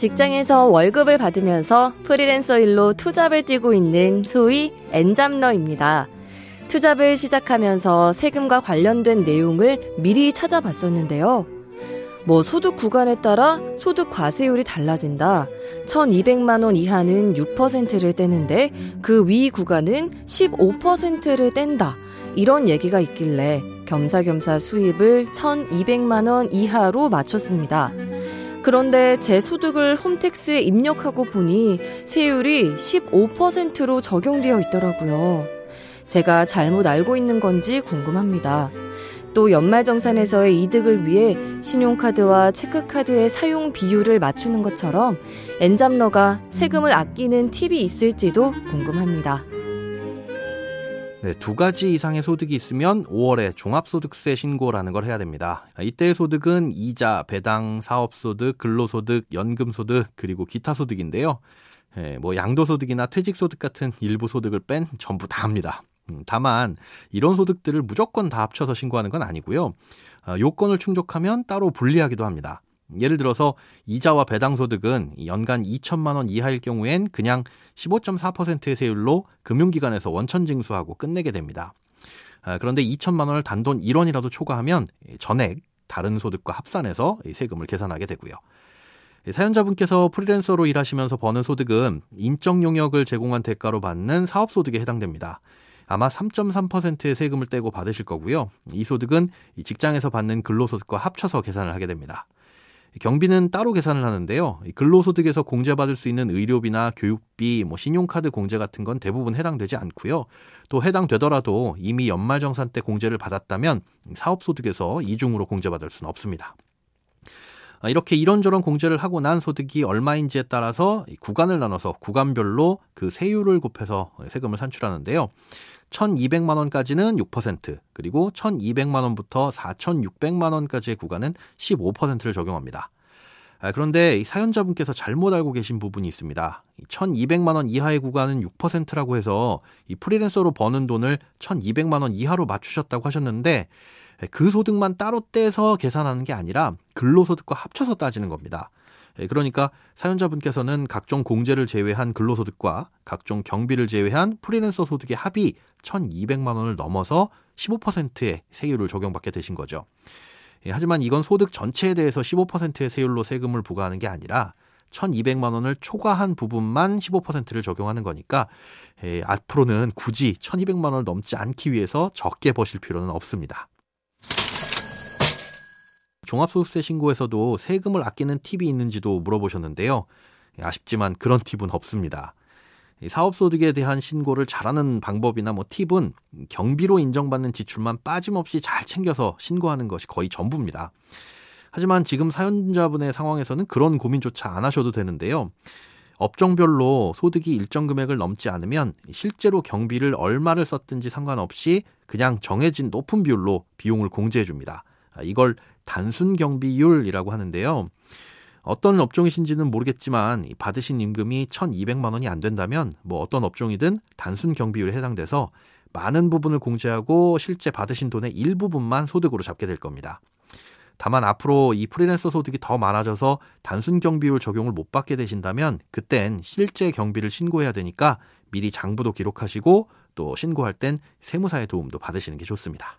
직장에서 월급을 받으면서 프리랜서 일로 투잡을 뛰고 있는 소위 엔잡러입니다. 투잡을 시작하면서 세금과 관련된 내용을 미리 찾아봤었는데요. 뭐 소득 구간에 따라 소득 과세율이 달라진다. 1200만 원 이하는 6%를 떼는데 그 위 구간은 15%를 뗀다. 이런 얘기가 있길래 겸사겸사 수입을 1200만 원 이하로 맞췄습니다. 그런데 제 소득을 홈택스에 입력하고 보니 세율이 15%로 적용되어 있더라고요. 제가 잘못 알고 있는 건지 궁금합니다. 또 연말정산에서의 이득을 위해 신용카드와 체크카드의 사용 비율을 맞추는 것처럼 엔잡러가 세금을 아끼는 팁이 있을지도 궁금합니다. 네, 두 가지 이상의 소득이 있으면 5월에 종합소득세 신고라는 걸 해야 됩니다. 이때의 소득은 이자, 배당, 사업소득, 근로소득, 연금소득, 그리고 기타 소득인데요. 예, 뭐 양도소득이나 퇴직소득 같은 일부 소득을 뺀 전부 다 합니다. 음, 다만 이런 소득들을 무조건 다 합쳐서 신고하는 건 아니고요. 어, 요건을 충족하면 따로 분리하기도 합니다. 예를 들어서 이자와 배당 소득은 연간 2천만 원 이하일 경우엔 그냥 15.4%의 세율로 금융기관에서 원천 징수하고 끝내게 됩니다. 아, 그런데 2천만 원을 단돈 1원이라도 초과하면 전액 다른 소득과 합산해서 세금을 계산하게 되고요. 사연자분께서 프리랜서로 일하시면서 버는 소득은 인적 용역을 제공한 대가로 받는 사업 소득에 해당됩니다. 아마 3.3%의 세금을 떼고 받으실 거고요. 이 소득은 직장에서 받는 근로소득과 합쳐서 계산을 하게 됩니다. 경비는 따로 계산을 하는데요. 근로소득에서 공제받을 수 있는 의료비나 교육비, 뭐 신용카드 공제 같은 건 대부분 해당되지 않고요. 또 해당되더라도 이미 연말정산 때 공제를 받았다면 사업소득에서 이중으로 공제받을 수는 없습니다. 아, 이렇게 이런저런 공제를 하고 난 소득이 얼마인지에 따라서 구간을 나눠서 구간별로 그 세율을 곱해서 세금을 산출하는데요. 1,200만 원까지는 6%, 그리고 1,200만 원부터 4,600만 원까지의 구간은 15%를 적용합니다. 아, 그런데 사연자분께서 잘못 알고 계신 부분이 있습니다. 1,200만 원 이하의 구간은 6%라고 해서 이 프리랜서로 버는 돈을 1,200만 원 이하로 맞추셨다고 하셨는데 그 소득만 따로 떼서 계산하는 게 아니라 근로소득과 합쳐서 따지는 겁니다. 예, 그러니까 사연자분께서는 각종 공제를 제외한 근로소득과 각종 경비를 제외한 프리랜서 소득의 합이 1,200만 원을 넘어서 15%의 세율을 적용받게 되신 거죠. 예, 하지만 이건 소득 전체에 대해서 15%의 세율로 세금을 부과하는 게 아니라 1,200만 원을 초과한 부분만 15%를 적용하는 거니까 에, 앞으로는 굳이 1,200만 원을 넘지 않기 위해서 적게 버실 필요는 없습니다. 종합소득세 신고에서도 세금을 아끼는 팁이 있는지도 물어보셨는데요. 아쉽지만 그런 팁은 없습니다. 사업소득에 대한 신고를 잘하는 방법이나 뭐 팁은 경비로 인정받는 지출만 빠짐없이 잘 챙겨서 신고하는 것이 거의 전부입니다. 하지만 지금 사연자분의 상황에서는 그런 고민조차 안 하셔도 되는데요. 업종별로 소득이 일정 금액을 넘지 않으면 실제로 경비를 얼마를 썼든지 상관없이 그냥 정해진 높은 비율로 비용을 공제해 줍니다. 이걸 단순 경비율이라고 하는데요. 어떤 업종이신지는 모르겠지만 받으신 임금이 1,200만 원이 안 된다면 뭐 어떤 업종이든 단순 경비율에 해당돼서 많은 부분을 공제하고 실제 받으신 돈의 일부분만 소득으로 잡게 될 겁니다. 다만 앞으로 이 프리랜서 소득이 더 많아져서 단순 경비율 적용을 못 받게 되신다면 그땐 실제 경비를 신고해야 되니까 미리 장부도 기록하시고 또 신고할 땐 세무사의 도움도 받으시는 게 좋습니다.